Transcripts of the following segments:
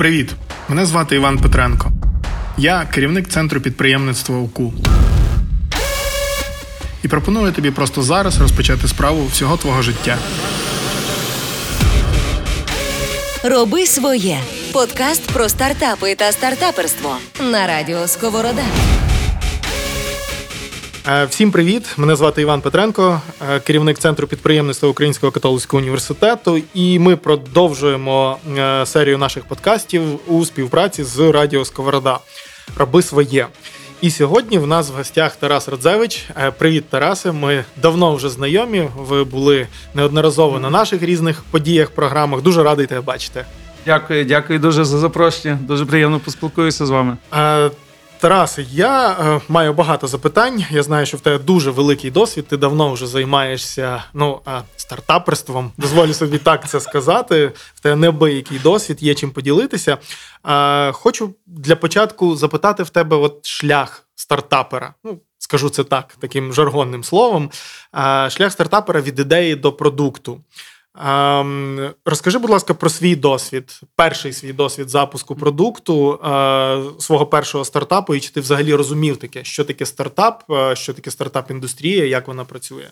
Привіт! Мене звати Іван Петренко. Я керівник центру підприємництва УКУ. І пропоную тобі просто зараз розпочати справу всього твого життя. Роби своє подкаст про стартапи та стартаперство на радіо Сковорода. Е, Всім привіт! Мене звати Іван Петренко, е, керівник центру підприємництва Українського католицького університету. І ми продовжуємо е, серію наших подкастів у співпраці з Радіо Сковорода. Роби своє. І сьогодні в нас в гостях Тарас Радзевич. Привіт, Тарасе. Ми давно вже знайомі. Ви були неодноразово на наших різних подіях, програмах. Дуже радий тебе бачити. Дякую, дякую дуже за запрошення. Дуже приємно поспілкуюся з вами. Тарасе, я е, маю багато запитань. Я знаю, що в тебе дуже великий досвід. Ти давно вже займаєшся ну, е, стартаперством. Дозволю собі так це сказати. В тебе неабиякий досвід, є чим поділитися. Е, хочу для початку запитати в тебе от шлях стартапера. Ну, скажу це так, таким жаргонним словом. Е, шлях стартапера від ідеї до продукту. Ем, Розкажи, будь ласка, про свій досвід, перший свій досвід запуску продукту е, свого першого стартапу, і чи ти взагалі розумів таке, що таке стартап, е, що таке стартап-індустрія, як вона працює?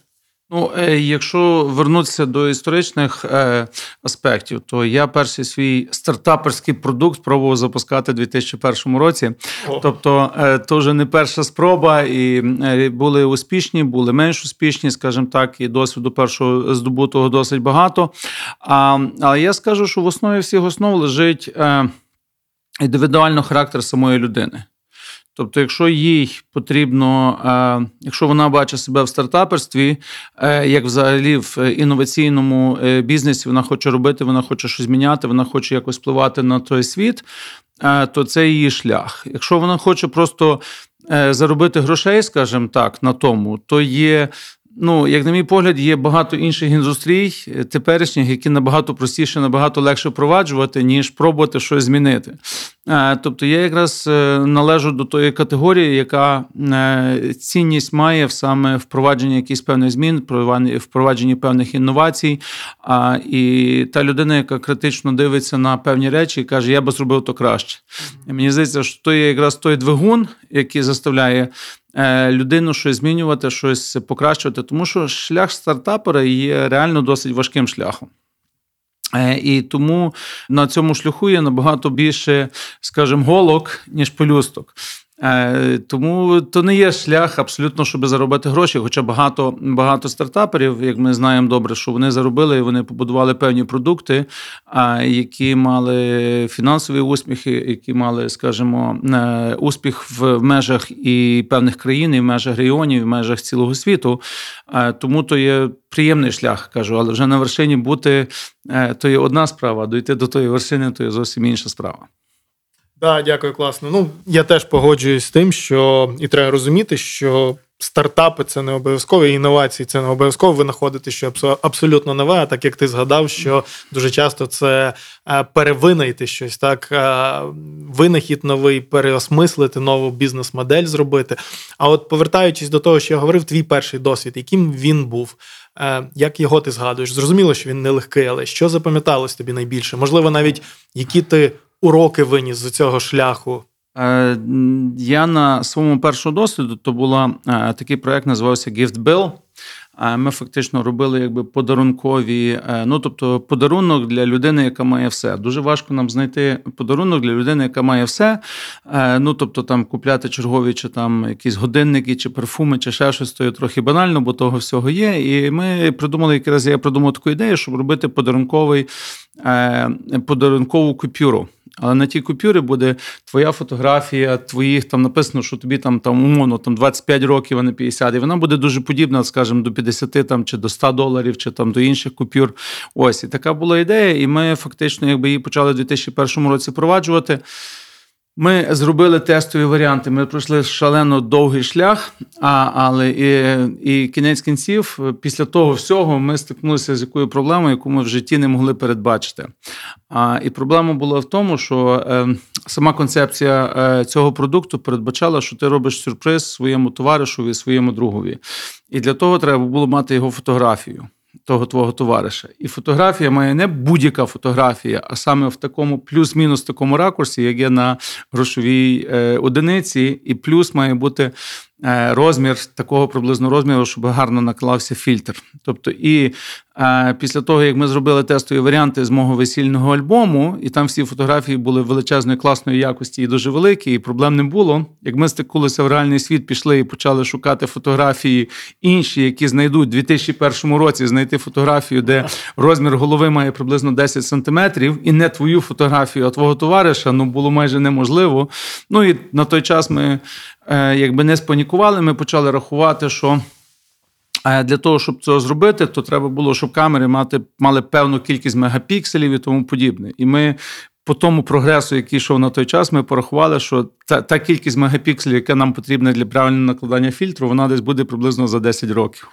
Ну, е, якщо вернутися до історичних е, аспектів, то я перший свій стартаперський продукт пробував запускати у 2001 році. О. Тобто, е, то вже не перша спроба, і е, були успішні, були менш успішні, скажімо так, і досвіду першого здобутого досить багато. А, але я скажу, що в основі всіх основ лежить е, індивідуально характер самої людини. Тобто, якщо їй потрібно, е, якщо вона бачить себе в стартаперстві, е, як взагалі в інноваційному е, бізнесі вона хоче робити, вона хоче щось зміняти, вона хоче якось впливати на той світ, то це її шлях. Якщо вона хоче просто заробити грошей, скажімо так, на тому, то є. Ну, як на мій погляд, є багато інших індустрій теперішніх, які набагато простіше, набагато легше впроваджувати, ніж пробувати щось змінити. Е, Тобто я якраз е, належу до тої категорії, яка е, цінність має в саме впровадженні якихось певних змін, впровадженні- певних інновацій. І та людина, яка критично дивиться на певні речі і каже, я би зробив то краще. І мені здається, що то є якраз той двигун, який заставляє людину щось змінювати, щось покращувати, тому що шлях стартапера є реально досить важким шляхом. Е, І тому на цьому шляху є набагато більше, скажімо, голок, ніж пелюсток. Е, Тому то не є шлях абсолютно, щоб заробити гроші. Хоча багато, багато стартаперів, як ми знаємо добре, що вони заробили і вони побудували певні продукти, які мали фінансові успіхи, які мали, скажімо, е, успіх в межах і певних країн, і в межах регіонів, і в межах цілого світу. Е, Тому то є приємний шлях, кажу, але вже на вершині бути то є одна справа, дойти до тої вершини то є зовсім інша справа. Так, дякую, класно. Ну, я теж погоджуюсь з тим, що і треба розуміти, що стартапи це не обов'язково, і інновації це не обов'язково винаходити, що абсолютно нове. А так як ти згадав, що дуже часто це е, перевинайти щось, так е, винахід новий, переосмислити нову бізнес-модель зробити. А от повертаючись до того, що я говорив, твій перший досвід, яким він був. Е, Як його ти згадуєш? Зрозуміло, що він нелегкий, але що запам'яталось тобі найбільше? Можливо, навіть які ти уроки виніс з цього шляху? Е, Я на своєму першому досвіду то була е, такий проект, називався Gift Bill. Е, Ми фактично робили якби подарункові, ну тобто подарунок для людини, яка має все. Дуже важко нам знайти подарунок для людини, яка має все. Ну тобто там купляти чергові чи там якісь годинники, чи парфуми, чи ще щось то є трохи банально, бо того всього є. І ми придумали якраз я придумав таку ідею, щоб робити подарунковий подарункову купюру. Але на тій купюрі буде твоя фотографія, твоїх там написано, що тобі там там умовно там 25 років, а не 50. І вона буде дуже подібна, скажімо, до 50 там чи до 100 доларів, чи там до інших купюр. Ось і така була ідея. І ми фактично, якби її почали в 2001 році впроваджувати. Ми зробили тестові варіанти. Ми пройшли шалено довгий шлях, а, але і, і кінець кінців, після того всього, ми стикнулися з якою проблемою, яку ми в житті не могли передбачити. А, І проблема була в тому, що е, сама концепція е, цього продукту передбачала, що ти робиш сюрприз своєму товаришові, своєму другові. І для того треба було мати його фотографію. Того твого товариша. І фотографія має не будь-яка фотографія, а саме в такому плюс-мінус такому ракурсі, як є на грошовій е, одиниці, і плюс має бути Е, розмір такого приблизно розміру, щоб гарно наклався фільтр. Тобто, і після того, як ми зробили тестові варіанти з мого весільного альбому, і там всі фотографії були величезної класної якості і дуже великі, і проблем не було. Як ми стикнулися в реальний світ, пішли і почали шукати фотографії інші, які знайдуть у 2001 році знайти фотографію, де розмір голови має приблизно 10 сантиметрів, і не твою фотографію, а твого товариша, ну було майже неможливо. Ну і на той час ми Е, якби не спанікували, ми почали рахувати, що. Е, для того, щоб це зробити, то треба було, щоб камери мати, мали певну кількість мегапікселів і тому подібне. І ми по тому прогресу, який йшов на той час, ми порахували, що та та кількість мегапікселів, яка нам потрібна для правильного накладання фільтру, вона десь буде приблизно за 10 років.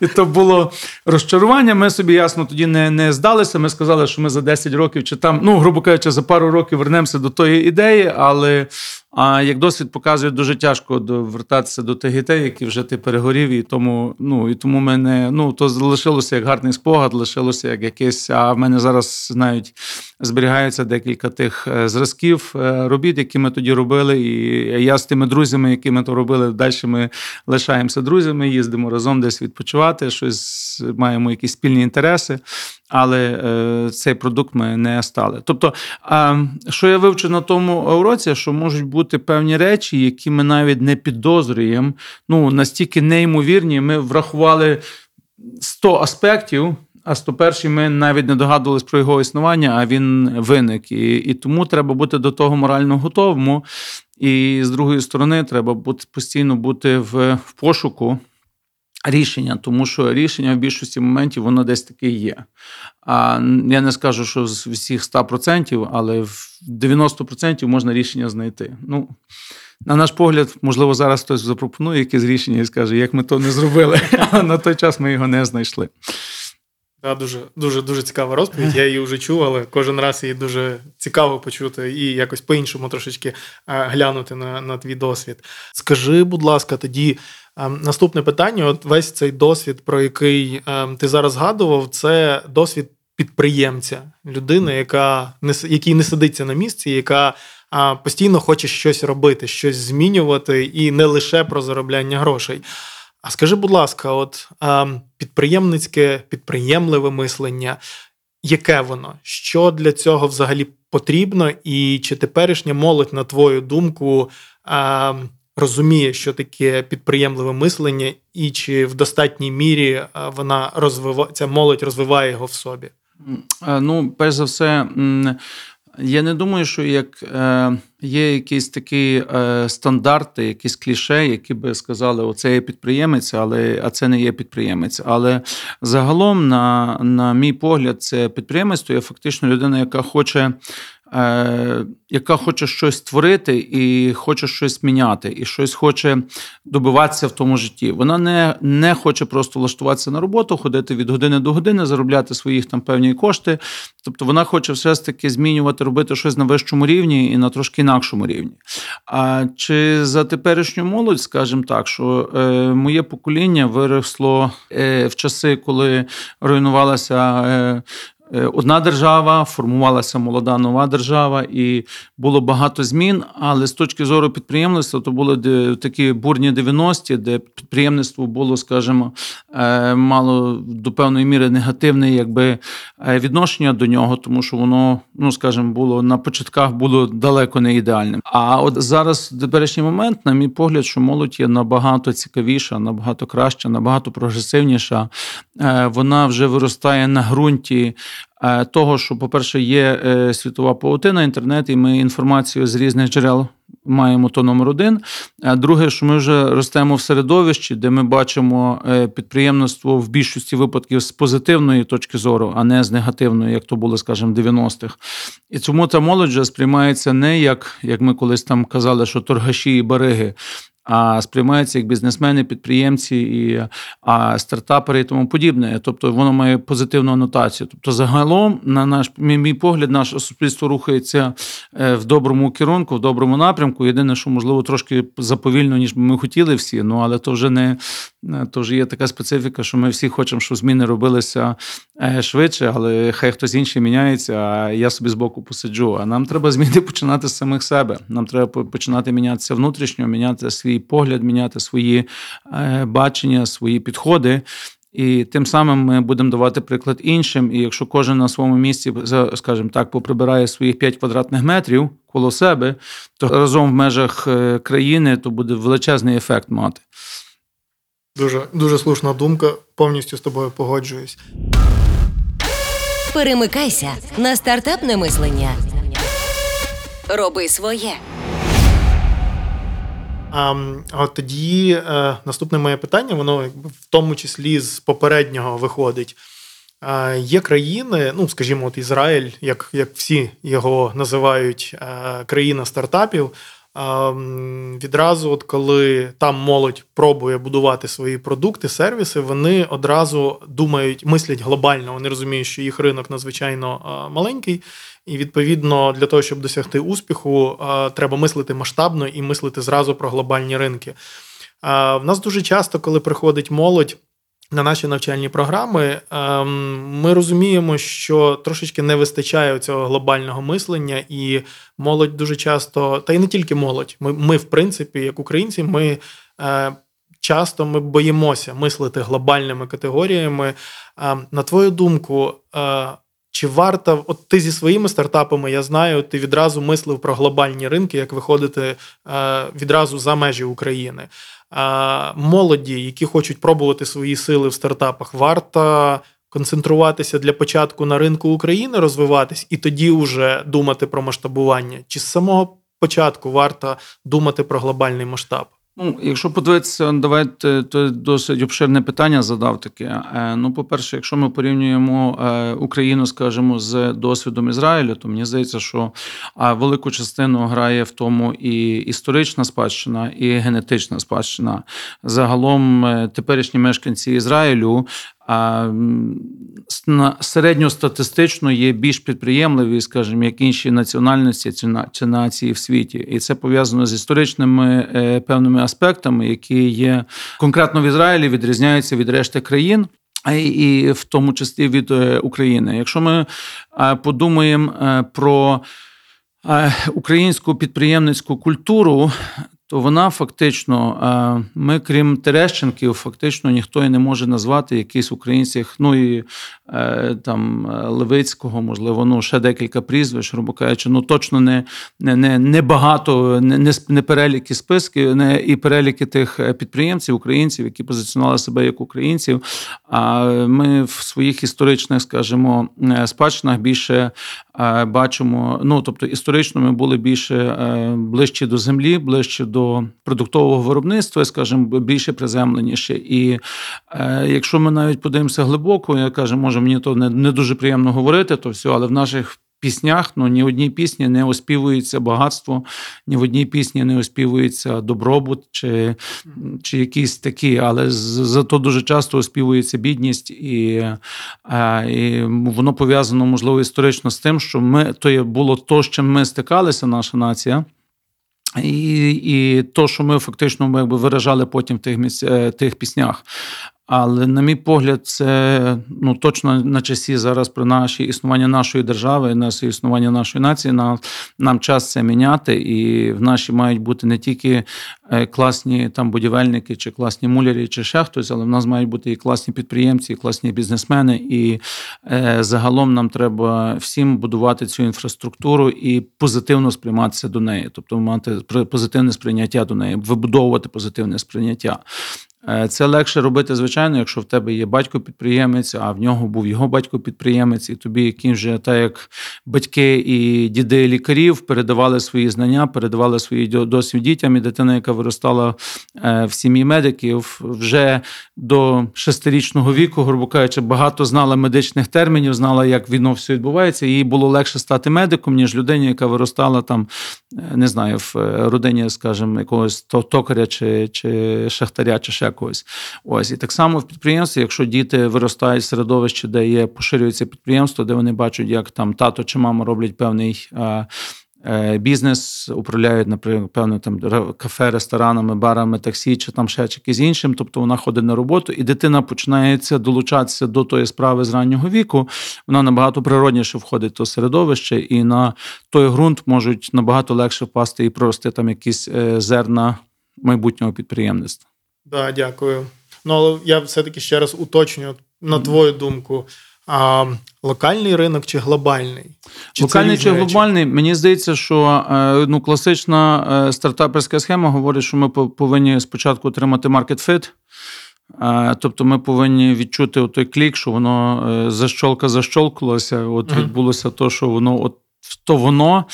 І то було розчарування. Ми собі ясно тоді не не здалися. Ми сказали, що ми за 10 років чи там, ну, грубо кажучи, за пару років вернемося до тої ідеї, але а як досвід показує, дуже тяжко вертатися до дітей, які вже ти перегорів, і тому ну і тому мене ну то залишилося як гарний спогад, лишилося як якийсь. А в мене зараз навіть зберігається декілька тих е, зразків е, робіт, які ми тоді робили. І я з тими друзями, які ми то робили, далі ми лишаємося друзями, їздимо разом десь відпочивати, щось маємо якісь спільні інтереси але е, цей продукт ми не стали. Тобто, е, що я вивчив на тому уроці, що можуть бути певні речі, які ми навіть не підозрюємо, ну настільки неймовірні, ми врахували 100 аспектів. А 101 ми навіть не догадувались про його існування, а він виник. І і тому треба бути до того морально готовому. І з другої сторони, треба бути постійно бути в, в пошуку рішення, тому що рішення в більшості моментів воно десь таке є. А я не скажу, що з всіх 100%, але в 90% можна рішення знайти. Ну, на наш погляд, можливо, зараз хтось запропонує якесь рішення і скаже, як ми то не зробили, а на той час ми його не знайшли. Да, дуже дуже дуже цікава розповідь. Я її вже чув, але кожен раз її дуже цікаво почути і якось по-іншому трошечки е, глянути на на твій досвід. Скажи, будь ласка, тоді Ем, наступне питання: от весь цей досвід, про який ем, ти зараз згадував, це досвід підприємця, людини, яка не якій не сидиться на місці, яка постійно хоче щось робити, щось змінювати, і не лише про заробляння грошей. А скажи, будь ласка, от ем, підприємницьке, підприємливе мислення, яке воно? Що для цього взагалі потрібно, і чи теперішня молодь, на твою думку, розуміє, що таке підприємливе мислення, і чи в достатній мірі е, вона розвиває ця молодь розвиває його в собі? Е, ну, перш за все, я не думаю, що як е, є якісь такі стандарти, якісь кліше, які би сказали, оце є підприємець, але а це не є підприємець. Але загалом, на, на мій погляд, це підприємець, то є фактично людина, яка хоче Е, яка хоче щось створити і хоче щось міняти, і щось хоче добиватися в тому житті. Вона не не хоче просто влаштуватися на роботу, ходити від години до години, заробляти своїх там певні кошти. Тобто вона хоче все ж таки змінювати, робити щось на вищому рівні і на трошки інакшому рівні. А чи за теперішню молодь, скажімо так, що е, моє покоління виросло е, в часи, коли руйнувалася. Е, Е, одна держава, формувалася молода нова держава, і було багато змін. Але з точки зору підприємництва, то були такі бурні 90-ті, де підприємництво було, скажімо, е, мало до певної міри негативне, якби е, відношення до нього, тому що воно, ну скажімо, було на початках було далеко не ідеальним. А от зараз, теперішній момент, на мій погляд, що молодь є набагато цікавіша, набагато краща, набагато прогресивніша. Вона вже виростає на ґрунті. Е, того, що, по-перше, є е, світова паутина, інтернет, і ми інформацію з різних джерел маємо то номер один. А друге, що ми вже ростемо в середовищі, де ми бачимо е, підприємництво в більшості випадків з позитивної точки зору, а не з негативної, як то було, скажімо, 90-х. І тому та молодь вже сприймається не як, як ми колись там казали, що торгаші і бариги а сприймаються як бізнесмени, підприємці і а стартапери і тому подібне. Тобто воно має позитивну анотацію. Тобто, загалом, на наш мій погляд, наше суспільство рухається е, в доброму керунку, в доброму напрямку. Єдине, що можливо трошки заповільно, ніж ми хотіли всі. Ну але то вже не то вже є така специфіка, що ми всі хочемо, щоб зміни робилися швидше, але хай хтось інший міняється, а я собі збоку посиджу. А нам треба зміни починати з самих себе. Нам треба починати мінятися внутрішньо, міняти свій погляд, міняти свої бачення, свої підходи. І тим самим ми будемо давати приклад іншим. І якщо кожен на своєму місці, скажімо так, поприбирає своїх 5 квадратних метрів коло себе, то разом в межах е, країни то буде величезний ефект мати. Дуже дуже слушна думка. Повністю з тобою погоджуюсь. Перемикайся на стартапне мислення. Роби своє. А от тоді е, наступне моє питання, воно якби в тому числі з попереднього виходить. Е, є країни, ну скажімо, от Ізраїль, як як всі його називають, е, країна стартапів. Відразу, от коли там молодь пробує будувати свої продукти, сервіси, вони одразу думають, мислять глобально. Вони розуміють, що їх ринок надзвичайно маленький, і відповідно для того, щоб досягти успіху, треба мислити масштабно і мислити зразу про глобальні ринки. В нас дуже часто, коли приходить молодь на наші навчальні програми, ем, ми розуміємо, що трошечки не вистачає цього глобального мислення, і молодь дуже часто, та й не тільки молодь. Ми, ми в принципі, як українці, ми. Е, часто ми боїмося мислити глобальними категоріями. Ем, на твою думку, е, чи варто, от ти зі своїми стартапами, я знаю, ти відразу мислив про глобальні ринки, як виходити е, відразу за межі України молоді, які хочуть пробувати свої сили в стартапах, варто концентруватися для початку на ринку України, розвиватись і тоді вже думати про масштабування? Чи з самого початку варто думати про глобальний масштаб? Ну, якщо подивитися, давайте то досить обширне питання задав таке. Е, ну, по-перше, якщо ми порівнюємо е, Україну, скажімо, з досвідом Ізраїлю, то мені здається, що велику частину грає в тому і історична спадщина, і генетична спадщина. Загалом е, теперішні мешканці Ізраїлю середньостатистично є більш підприємливі, скажімо, як інші національності чи нації в світі, і це пов'язано з історичними е, певними аспектами, які є конкретно в Ізраїлі, відрізняються від решти країн. І в тому числі від е, України. Якщо ми е, подумаємо про українську підприємницьку культуру, то вона фактично, ми, крім Терещенків, фактично ніхто і не може назвати якийсь українців, ну і е, там Левицького, можливо, ну ще декілька прізвищ, грубо кажучи, ну точно не не, не, багато, не, не переліки списків, не і переліки тих підприємців, українців, які позиціонували себе як українців. А ми в своїх історичних, скажімо, е, спадщинах більше е, бачимо. Ну тобто, історично ми були більше ближче до землі, ближче до продуктового виробництва, скажімо, більше приземленіше. І е, якщо ми навіть подивимося глибоко, я кажу, може мені то не дуже приємно говорити, то все, але в наших. Піснях, ну ні в одній пісні не оспівується багатство, ні в одній пісні не оспівується добробут чи чи якісь такі, але зато дуже часто оспівується бідність, і і воно пов'язано можливо історично з тим, що ми то було то, з чим ми стикалися, наша нація. І і то, що ми фактично якби виражали потім в тих місць, е, тих піснях. Але, на мій погляд, це ну точно на часі зараз про наше існування нашої держави, на існування нашої нації. Нам, нам час це міняти, і в нашій мають бути не тільки е, класні там будівельники, чи класні мулярі, чи ще хтось, але в нас мають бути і класні підприємці, і класні бізнесмени. І е, загалом нам треба всім будувати цю інфраструктуру і позитивно сприйматися до неї, тобто мати позитивне сприйняття до неї, вибудовувати позитивне сприйняття. Е, це легше робити, звичайно, якщо в тебе є батько-підприємець, а в нього був його батько-підприємець, і тобі, яким вже так як батьки і діди лікарів передавали свої знання, передавали свої досвід дітям, і дитина, яка виростала е, в сім'ї медиків, вже до шестирічного віку, грубо кажучи, багато знала медичних термінів, знала, як воно все відбувається. Їй було легше стати медиком, ніж людині, яка виростала там, е, не знаю, в родині, скажімо, якогось токаря чи, чи шахтаря, чи ще когось. Ось і так само в підприємстві, якщо діти виростають в середовищі, де є поширюється підприємство, де вони бачать, як там тато чи мама роблять певний. е, бізнес, управляють, наприклад, певно, там кафе, ресторанами, барами, таксі, чи там ще якийсь іншим. Тобто вона ходить на роботу, і дитина починається долучатися до тої справи з раннього віку. Вона набагато природніше входить в то середовище, і на той ґрунт можуть набагато легше впасти і прорости там якісь е, зерна майбутнього підприємництва. Да, дякую. Ну але я все-таки ще раз уточнюю на твою думку. А локальний ринок чи глобальний? Чи Локальний чи речі? глобальний? Мені здається, що е, ну, класична е, стартаперська схема говорить, що ми повинні спочатку отримати market fit, е, Тобто ми повинні відчути той клік, що воно защолка защолкалося. От відбулося то, що воно от то воно,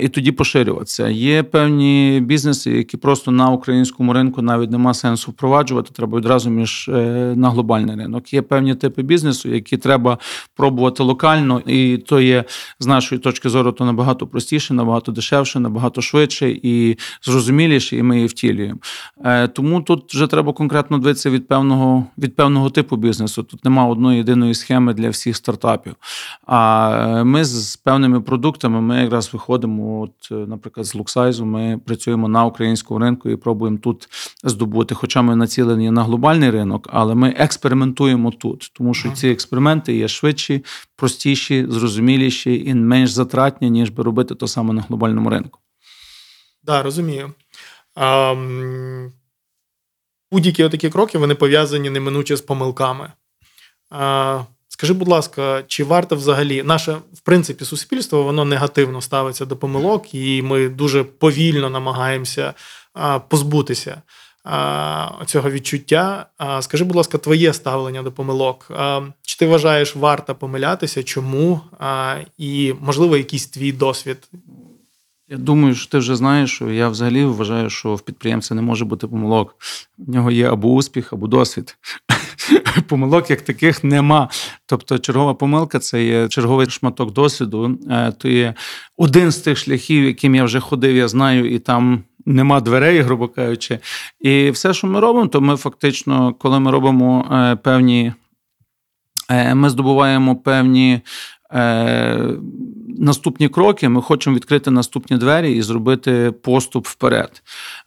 і тоді поширюватися. Є певні бізнеси, які просто на українському ринку навіть нема сенсу впроваджувати. Треба одразу між е, на глобальний ринок. Є певні типи бізнесу, які треба пробувати локально, і то є з нашої точки зору то набагато простіше, набагато дешевше, набагато швидше і зрозуміліше, і ми її втілюємо. Е, тому тут вже треба конкретно дивитися від певного від певного типу бізнесу. Тут немає одної єдиної схеми для всіх стартапів. А е, ми з певними продуктами продуктами ми якраз виходимо, от, е, наприклад, з луксайзу. Ми працюємо на українському ринку і пробуємо тут здобути. Хоча ми націлені на глобальний ринок, але ми експериментуємо тут, тому що ці експерименти є швидші, простіші, зрозуміліші і менш затратні, ніж би робити то саме на глобальному ринку. Так, да, розумію. А, Будь-які такі кроки вони пов'язані неминуче з помилками. А, Скажи, будь ласка, чи варто взагалі наше в принципі суспільство воно негативно ставиться до помилок, і ми дуже повільно намагаємося позбутися цього відчуття? Скажи, будь ласка, твоє ставлення до помилок? Чи ти вважаєш, варто помилятися? Чому? І можливо, якийсь твій досвід? Я думаю, що ти вже знаєш, що я взагалі вважаю, що в підприємця не може бути помилок. В нього є або успіх, або досвід. помилок як таких нема. Тобто, чергова помилка це є черговий шматок досвіду. Е, то є один з тих шляхів, яким я вже ходив, я знаю, і там. Нема дверей, грубо кажучи. І все, що ми робимо, то ми фактично, коли ми робимо е, певні, е, ми здобуваємо певні наступні кроки, ми хочемо відкрити наступні двері і зробити поступ вперед.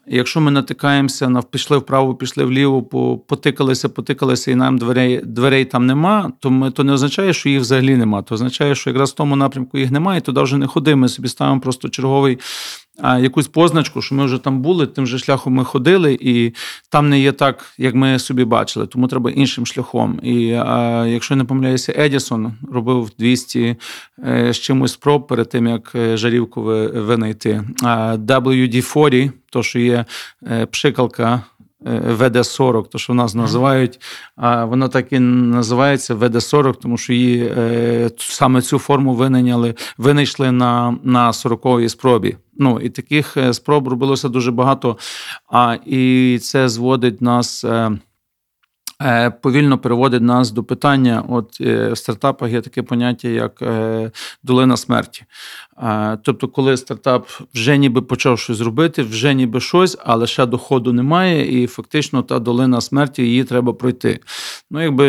Якщо ми натикаємося на пішли вправо, пішли вліво, потикалися, потикалися, і нам дверей дверей там нема, то ми то не означає, що їх взагалі нема. То означає, що якраз в тому напрямку їх немає, і туди вже не ходимо. Ми собі ставимо просто черговий а, якусь позначку, що ми вже там були, тим же шляхом ми ходили, і там не є так, як ми собі бачили. Тому треба іншим шляхом. І а, якщо не помиляюся, Едісон робив 200 е, з чимось спроб перед тим, як е, жарівку винайти. WD-40, то що є е, пшикалка. ВД-40, то що в нас називають, а воно так і називається ВД-40, тому що її саме цю форму винайняли, винайшли на на 40-й спробі. Ну і таких е, спроб робилося дуже багато. А і це зводить нас. Е, е, повільно переводить нас до питання: от в стартапах є таке поняття, як долина смерті. Тобто, коли стартап вже ніби почав щось робити, вже ніби щось, але ще доходу немає, і фактично та долина смерті її треба пройти. Ну, якби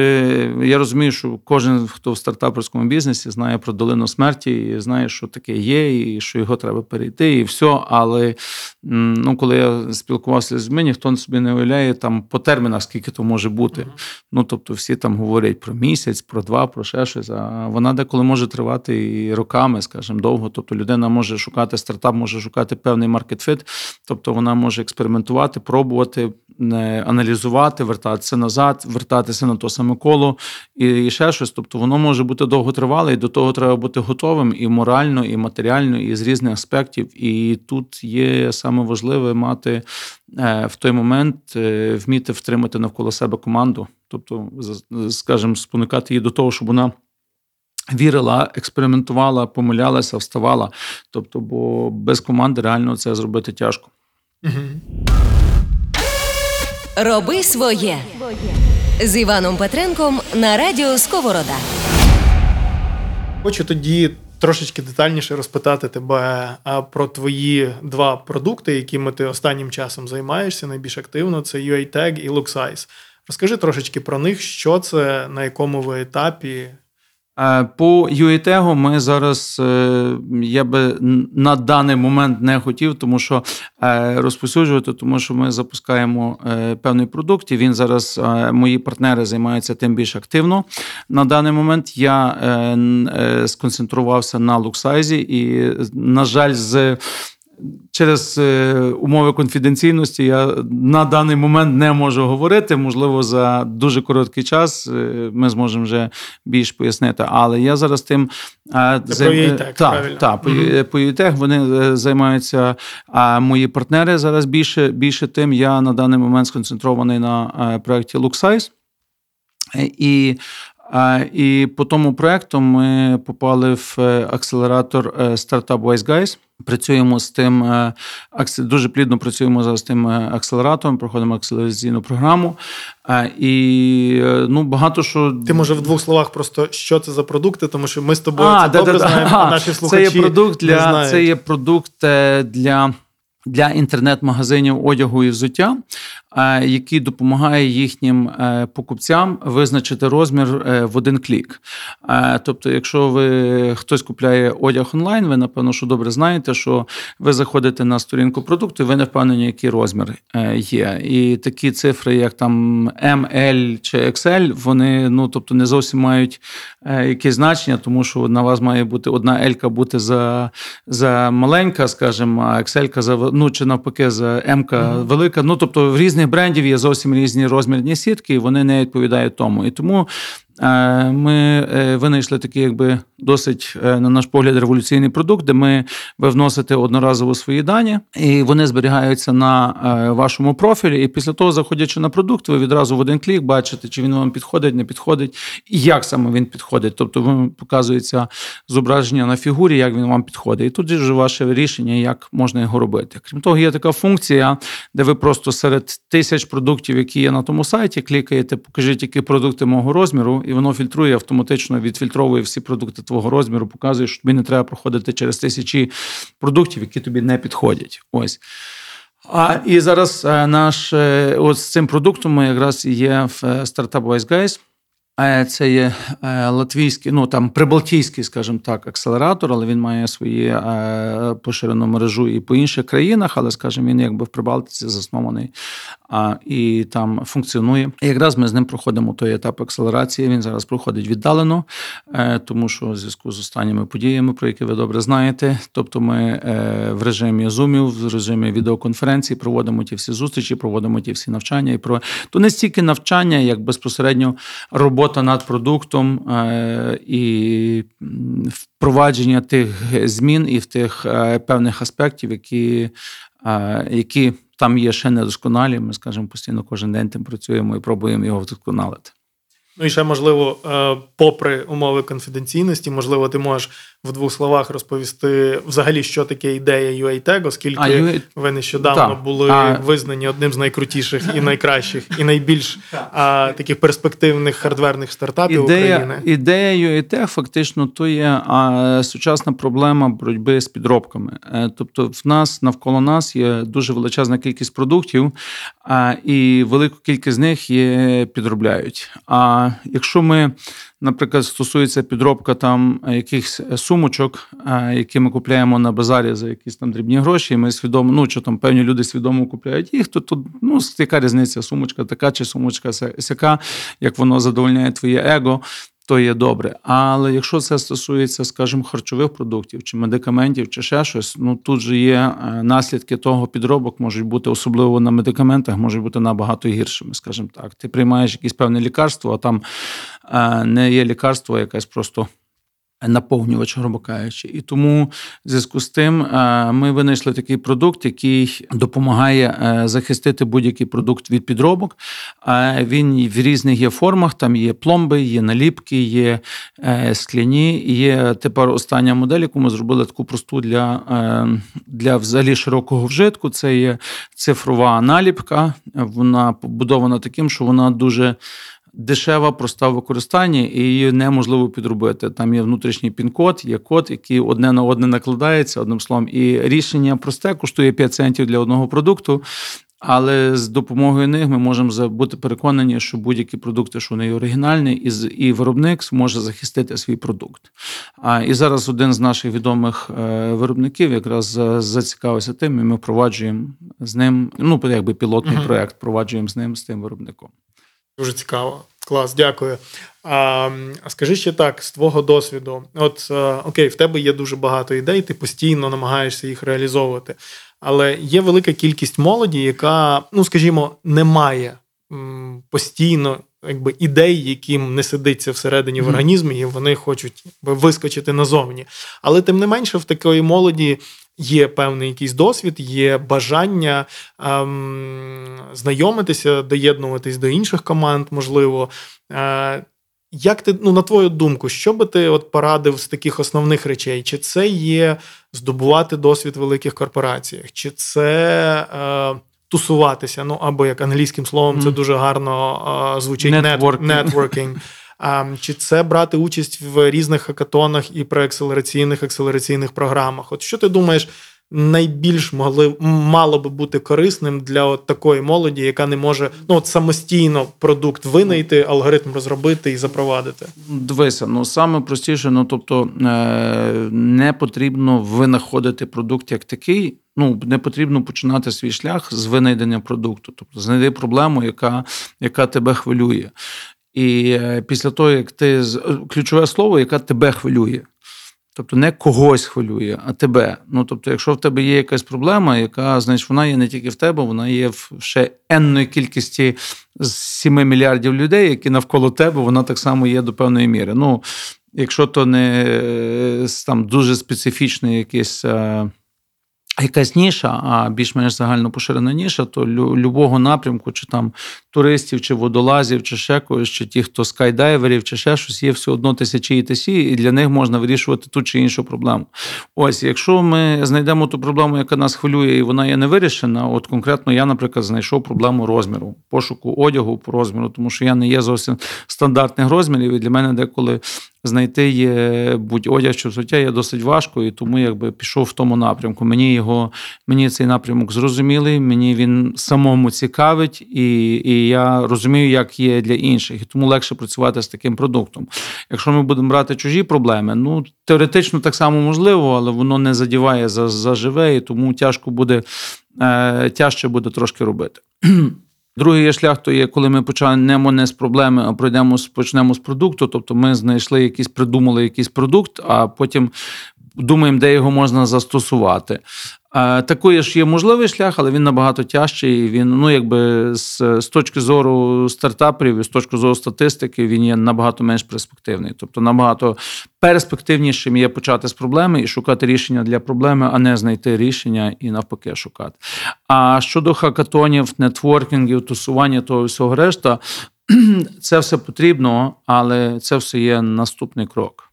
я розумію, що кожен, хто в стартаперському бізнесі, знає про долину смерті, і знає, що таке є, і що його треба перейти, і все. Але ну, коли я спілкувався з людьми, ніхто собі не уявляє там по термінах, скільки то може бути. Uh-huh. Ну тобто, всі там говорять про місяць, про два, про ще щось. А вона деколи може тривати і роками, скажімо, довго. Тобто людина може шукати стартап, може шукати певний маркетфит, тобто вона може експериментувати, пробувати, аналізувати, вертатися назад, вертатися на то саме коло і ще щось. Тобто воно може бути довготривале, і до того треба бути готовим і морально, і матеріально, і з різних аспектів. І тут є саме важливе мати е, в той момент е, вміти втримати навколо себе команду, тобто, скажімо, спонукати її до того, щоб вона. Вірила, експериментувала, помилялася, вставала. Тобто, бо без команди реально це зробити тяжко. Роби своє з Іваном Петренком на радіо Сковорода. Хочу тоді трошечки детальніше розпитати тебе про твої два продукти, якими ти останнім часом займаєшся найбільш активно. Це UATag і LookSize. Розкажи трошечки про них, що це, на якому ви етапі по UATEGO ми зараз е, я би на даний момент не хотів, тому що е, розпосюджувати, тому що ми запускаємо певний продукт. і Він зараз мої партнери займаються тим більш активно. На даний момент я сконцентрувався на луксайзі, і, на жаль, з Через е, умови конфіденційності я на даний момент не можу говорити. Можливо, за дуже короткий час е, ми зможемо вже більш пояснити. Але я зараз тим займ... про так, так, mm-hmm. по ЮІТЕК вони е, займаються. А мої партнери зараз більше більше тим. Я на даний момент сконцентрований на проєкті LuxSize. І і по тому проекту ми попали в акселератор Startup Wise Guys. Працюємо з тим, е, дуже плідно працюємо з тим е, акселератором, проходимо акселераційну програму. Е, і ну, багато що. Ти може в двох словах просто що це за продукти, тому що ми з тобою а, це да, добре да, знаємо, а наші слухачі. Це є продукт для знають. це є продукт для. Для інтернет-магазинів одягу і взуття, який допомагає їхнім покупцям визначити розмір в один клік. Тобто, якщо ви хтось купляє одяг онлайн, ви напевно що добре знаєте, що ви заходите на сторінку продукту, і ви не впевнені, який розмір е, є. І такі цифри, як там ML чи XL, вони ну тобто не зовсім мають е, якесь значення, тому що на вас має бути одна L бути за за маленька, скажімо, а XL за ну чи навпаки за М велика. Ну тобто в різних брендів є зовсім різні розмірні сітки, і вони не відповідають тому. І тому ми е, винайшли такий, якби досить, е, на наш погляд, революційний продукт, де ми ви вносите одноразово свої дані, і вони зберігаються на вашому профілі. І після того, заходячи на продукт, ви відразу в один клік бачите, чи він вам підходить, не підходить, і як саме він підходить. Тобто, вам показується зображення на фігурі, як він вам підходить. І тут вже ваше рішення, як можна його робити. Крім того, є така функція, де ви просто серед тисяч продуктів, які є на тому сайті, клікаєте, покажіть, які продукти мого розміру і воно фільтрує автоматично, відфільтровує всі продукти твого розміру, показує, що тобі не треба проходити через тисячі продуктів, які тобі не підходять. Ось. А і зараз е, наш е, от з цим продуктом ми якраз є в стартап Startup Wise Guys. Це є е, латвійський, ну там прибалтійський, скажімо так, акселератор, але він має свої е, поширену мережу і по інших країнах, але, скажімо, він якби в Прибалтиці заснований і там функціонує. І якраз ми з ним проходимо той етап акселерації. Він зараз проходить віддалено, е, тому що в зв'язку з останніми подіями, про які ви добре знаєте. Тобто, ми в режимі зумів, в режимі відеоконференції проводимо ті всі зустрічі, проводимо ті всі навчання і про то не стільки навчання, як безпосередньо робота робота над продуктом е, і впровадження тих змін і в тих е, певних аспектів, які е, які там є ще недосконалі. Ми скажімо, постійно кожен день тим працюємо і пробуємо його вдосконалити. Ну і ще можливо, попри умови конфіденційності, можливо, ти можеш в двох словах розповісти взагалі, що таке ідея UATEG, оскільки а, UA... ви нещодавно так. були а... визнані одним з найкрутіших і найкращих, і найбільш а, таких перспективних хардверних стартапів ідея, України. Ідея UATEG фактично то є а, сучасна проблема боротьби з підробками. Е, тобто, в нас навколо нас є дуже величезна кількість продуктів, а, і велику кількість з них є підробляють. А якщо ми наприклад, стосується підробка там якихось сумочок, які ми купляємо на базарі за якісь там дрібні гроші. і Ми свідомо, ну що там певні люди свідомо купляють їх, то тут ну яка різниця? Сумочка така чи сумочка сяка, як воно задовольняє твоє его то є добре. Але якщо це стосується, скажімо, харчових продуктів чи медикаментів, чи ще щось, ну тут же є е, наслідки того підробок, можуть бути особливо на медикаментах, можуть бути набагато гіршими, скажімо так. Ти приймаєш якесь певне лікарство, а там е, не є лікарство, а якась просто наповнювач, грубо кажучи. І тому в зв'язку з тим е, ми винайшли такий продукт, який допомагає е, захистити будь-який продукт від підробок. Він в різних є формах. Там є пломби, є наліпки, є е, скляні. Є тепер остання модель, яку ми зробили таку просту для для взагалі широкого вжитку. Це є цифрова наліпка. Вона побудована таким, що вона дуже дешева, проста в використанні, і її неможливо підробити. Там є внутрішній пін-код, є код, який одне на одне накладається одним словом. І рішення просте коштує 5 центів для одного продукту. Але з допомогою них ми можемо бути переконані, що будь-які продукти, що вони оригінальні, і і виробник зможе захистити свій продукт. А і зараз один з наших відомих е, виробників якраз зацікавився тим, і ми впроваджуємо з ним. Ну, якби пілотний uh проект впроваджуємо з ним з тим виробником. Дуже цікаво. Клас, дякую. А скажи ще так, з твого досвіду, от е, окей, в тебе є дуже багато ідей, ти постійно намагаєшся їх реалізовувати. Але є велика кількість молоді, яка, ну скажімо, не має постійно якби, ідей, яким не сидиться всередині mm-hmm. в організмі, і вони хочуть вискочити назовні. Але тим не менше, в такої молоді. Є певний якийсь досвід, є бажання ем, знайомитися, доєднуватись до інших команд, можливо. Е, як ти, ну, на твою думку, що би ти от порадив з таких основних речей? Чи це є здобувати досвід в великих корпораціях, чи це е, тусуватися? Ну або як англійським словом, це дуже гарно е, звучить Networking. Networking. Чи це брати участь в різних хакатонах і проекселераційних акселераційних програмах? От що ти думаєш, найбільш могли мало би бути корисним для от такої молоді, яка не може ну от самостійно продукт винайти, алгоритм розробити і запровадити. Дивися, ну саме простіше, ну тобто е, не потрібно винаходити продукт як такий. Ну, не потрібно починати свій шлях з винайдення продукту. Тобто знайди проблему, яка яка тебе хвилює. І е, після того, як ти ключове слово, яка тебе хвилює. Тобто не когось хвилює, а тебе. Ну тобто, якщо в тебе є якась проблема, яка значить, вона є не тільки в тебе, вона є в ще енної кількості з 7 мільярдів людей, які навколо тебе, вона так само є до певної міри. Ну, якщо то не е, там дуже специфічний якийсь. Якась ніша, а більш-менш загально поширена ніша, то любого напрямку, чи там туристів, чи водолазів, чи ще когось, чи ті, хто скайдайверів, чи ще щось, є все одно тисячі і тисі, і для них можна вирішувати ту чи іншу проблему. Ось, якщо ми знайдемо ту проблему, яка нас хвилює, і вона є не вирішена, от конкретно я, наприклад, знайшов проблему розміру, пошуку одягу по розміру, тому що я не є зовсім стандартних розмірів, і для мене деколи знайти є будь одяг чи взуття є досить важко, і тому якби пішов в тому напрямку. Мені його, мені цей напрямок зрозумілий, мені він самому цікавить, і і я розумію, як є для інших. І тому легше працювати з таким продуктом. Якщо ми будемо брати чужі проблеми, ну теоретично так само можливо, але воно не задіває за, за живе, і тому тяжко буде е, тяжче буде трошки робити. Другий шлях, то є, коли ми почнемо не з проблеми, а пройдемо почнемо з продукту. Тобто ми знайшли якийсь, придумали якийсь продукт, а потім думаємо, де його можна застосувати. Такий ж є можливий шлях, але він набагато тяжчий. Він, ну якби з, з точки зору стартаперів, з точки зору статистики, він є набагато менш перспективний. Тобто набагато перспективнішим є почати з проблеми і шукати рішення для проблеми, а не знайти рішення і навпаки шукати. А щодо хакатонів, нетворкінгів, тусування того всього решта, це все потрібно, але це все є наступний крок.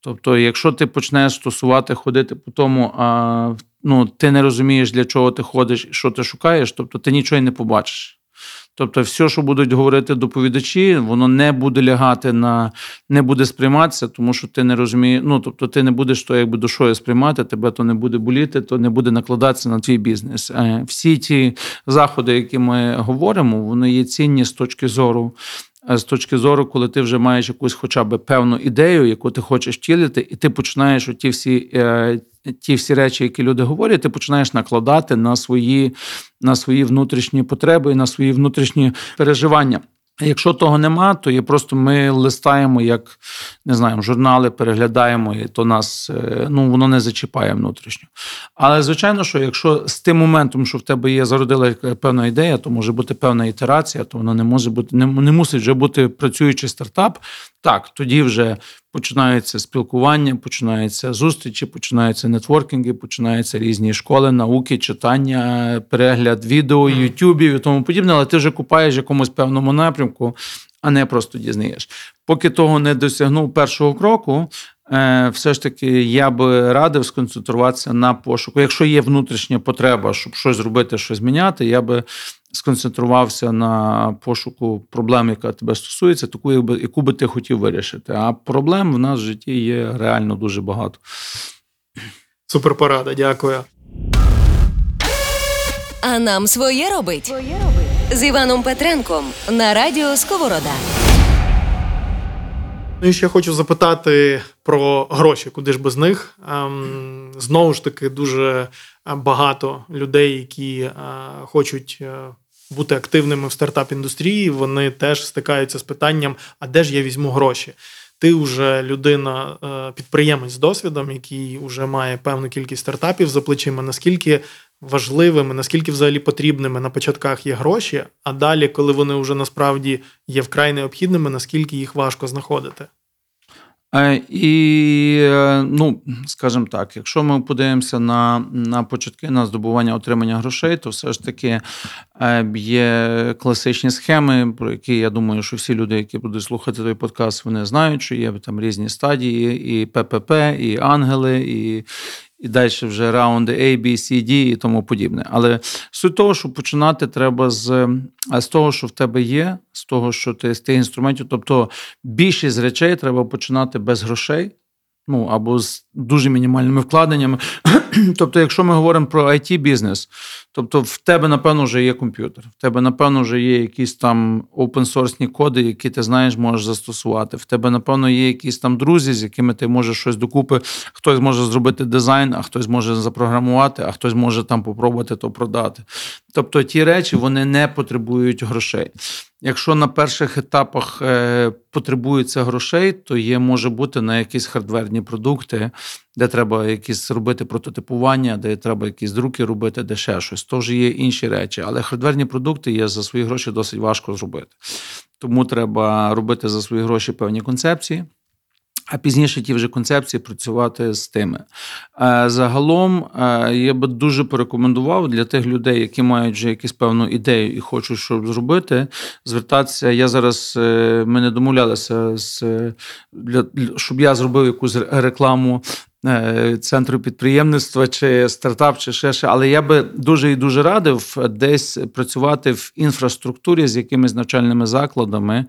Тобто, якщо ти почнеш стосувати, ходити по тому, а ну, ти не розумієш, для чого ти ходиш що ти шукаєш, тобто ти нічого не побачиш. Тобто, все, що будуть говорити доповідачі, воно не буде лягати на не буде сприйматися, тому що ти не розумієш. Ну тобто, ти не будеш то якби душою сприймати, тебе то не буде боліти, то не буде накладатися на твій бізнес. Е, всі ті заходи, які ми говоримо, вони є цінні з точки зору з точки зору, коли ти вже маєш якусь хоча б певну ідею, яку ти хочеш втілити, і ти починаєш ті всі е, ті всі речі, які люди говорять, ти починаєш накладати на свої, на свої внутрішні потреби і на свої внутрішні переживання. Якщо того нема, то є просто ми листаємо, як не знаю, журнали переглядаємо, і то нас е, ну воно не зачіпає внутрішньо. Але звичайно, що якщо з тим моментом, що в тебе є зародила певна ідея, то може бути певна ітерація, то воно не може бути, не, не мусить вже бути працюючий стартап. Так, тоді вже починається спілкування, починаються зустрічі, починаються нетворкінги, починаються різні школи, науки, читання, перегляд відео, ютюбів і тому подібне, але ти вже купаєш якомусь певному напрямку, а не просто дізнаєш. Поки того не досягнув першого кроку. Е, все ж таки, я би радив сконцентруватися на пошуку. Якщо є внутрішня потреба, щоб щось зробити, щось зміняти, я би сконцентрувався на пошуку проблем, яка тебе стосується, таку, яку би ти хотів вирішити. А проблем в нас в житті є реально дуже багато. Супер порада, дякую. А нам своє робить. З Іваном Петренком на радіо Сковорода. Ну і ще хочу запитати про гроші, куди ж без них. Ем, знову ж таки, дуже багато людей, які е, хочуть е, бути активними в стартап-індустрії, вони теж стикаються з питанням: а де ж я візьму гроші? Ти вже людина, е, підприємець з досвідом, який вже має певну кількість стартапів за плечима. Наскільки важливими, наскільки взагалі потрібними на початках є гроші, а далі, коли вони вже насправді є вкрай необхідними, наскільки їх важко знаходити? Е, і, е, ну, скажімо так, якщо ми подивимося на на початки на здобування отримання грошей, то все ж таки е, є класичні схеми, про які я думаю, що всі люди, які будуть слухати той подкаст, вони знають, що є там різні стадії, і ППП, і ангели, і і далі вже раунди A, B, C, D і тому подібне. Але суть того, що починати треба з з того, що в тебе є, з того, що ти з тих інструментів, тобто більшість речей треба починати без грошей ну або з дуже мінімальними вкладеннями. тобто, якщо ми говоримо про it бізнес тобто в тебе, напевно, вже є комп'ютер, в тебе, напевно, вже є якісь там опенсорсні коди, які ти знаєш, можеш застосувати. В тебе, напевно, є якісь там друзі, з якими ти можеш щось докупи. Хтось може зробити дизайн, а хтось може запрограмувати, а хтось може там попробувати то продати. Тобто ті речі вони не потребують грошей. Якщо на перших етапах е, потребується грошей, то є може бути на якісь хардверні продукти, де треба якісь робити прототипування, де треба якісь друки робити, де ще щось. Тож є інші речі. Але хардверні продукти є за свої гроші досить важко зробити. Тому треба робити за свої гроші певні концепції. А пізніше ті вже концепції працювати з тими. Е, загалом е, я би дуже порекомендував для тих людей, які мають вже якусь певну ідею і хочуть що зробити, звертатися. Я зараз е, ми не домовлялися з для щоб я зробив якусь рекламу. Центру підприємництва чи стартап, чи ще ще, але я би дуже і дуже радив десь працювати в інфраструктурі з якимись навчальними закладами,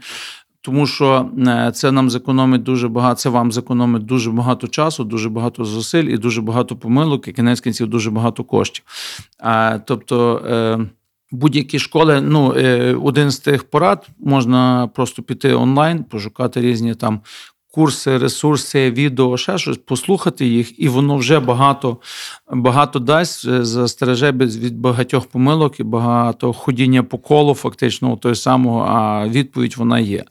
тому що е, це нам зекономить дуже багато, це вам зекономить дуже багато часу, дуже багато зусиль і дуже багато помилок, і кінець кінців дуже багато коштів. Тобто. Е, будь-які школи, ну е, один з тих порад можна просто піти онлайн, пошукати різні там курси, ресурси, відео, ще щось, послухати їх, і воно вже багато багато дасть, е, застереже від багатьох помилок і багато ходіння по колу, фактично, того самого, а відповідь вона є.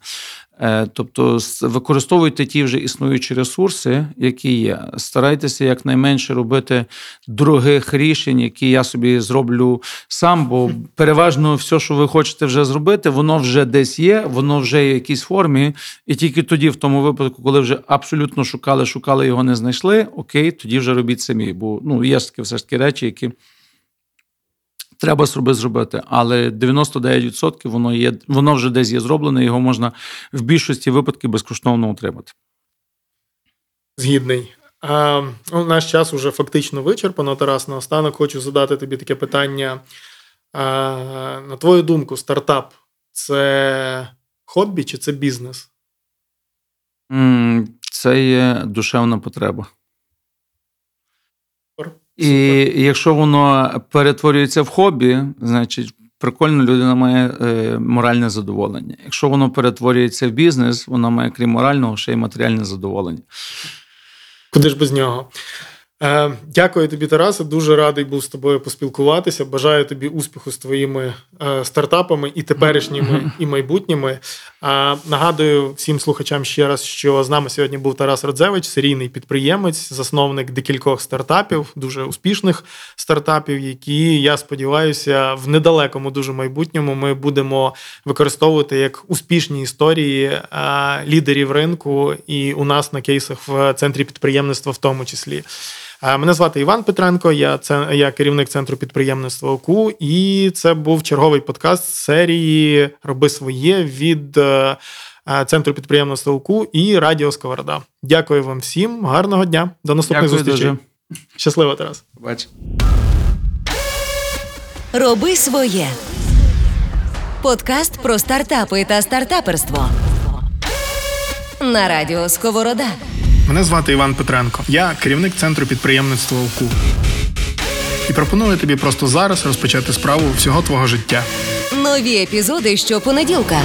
Е, тобто використовуйте ті вже існуючі ресурси, які є. Старайтеся якнайменше робити дорогих рішень, які я собі зроблю сам, бо переважно все, що ви хочете вже зробити, воно вже десь є, воно вже є в якійсь формі. І тільки тоді, в тому випадку, коли вже абсолютно шукали, шукали його, не знайшли, окей, тоді вже робіть самі. Бо ну, є такі все ж таки речі, які. Треба зробити але 99% воно є, воно вже десь є зроблене, його можна в більшості випадків безкоштовно отримати. Згідний. А, ну, Наш час уже фактично вичерпано. Тарас, наостанок хочу задати тобі таке питання. А, На твою думку, стартап це хобі чи це бізнес? Це є душевна потреба. І якщо воно перетворюється в хобі, значить прикольно людина має е, моральне задоволення. Якщо воно перетворюється в бізнес, вона має крім морального ще й матеріальне задоволення. Куди ж без нього? Е, дякую тобі, Тарасе. Дуже радий був з тобою поспілкуватися. Бажаю тобі успіху з твоїми е, стартапами і теперішніми, і майбутніми. Нагадую всім слухачам ще раз, що з нами сьогодні був Тарас Радзевич, серійний підприємець, засновник декількох стартапів, дуже успішних стартапів, які я сподіваюся, в недалекому дуже майбутньому ми будемо використовувати як успішні історії лідерів ринку і у нас на кейсах в центрі підприємництва, в тому числі. Мене звати Іван Петренко, я це я керівник центру підприємництва ОКУ, і це був черговий подкаст серії Роби своє від е, е, центру підприємництва ОКУ і Радіо Сковорода. Дякую вам всім, гарного дня, до наступних Дякую зустрічей. Дуже. Щасливо, Тарас. Бач. Роби своє. Подкаст про стартапи та стартаперство. На радіо Сковорода. Мене звати Іван Петренко. Я керівник центру підприємництва ОКУ. і пропоную тобі просто зараз розпочати справу всього твого життя. Нові епізоди щопонеділка.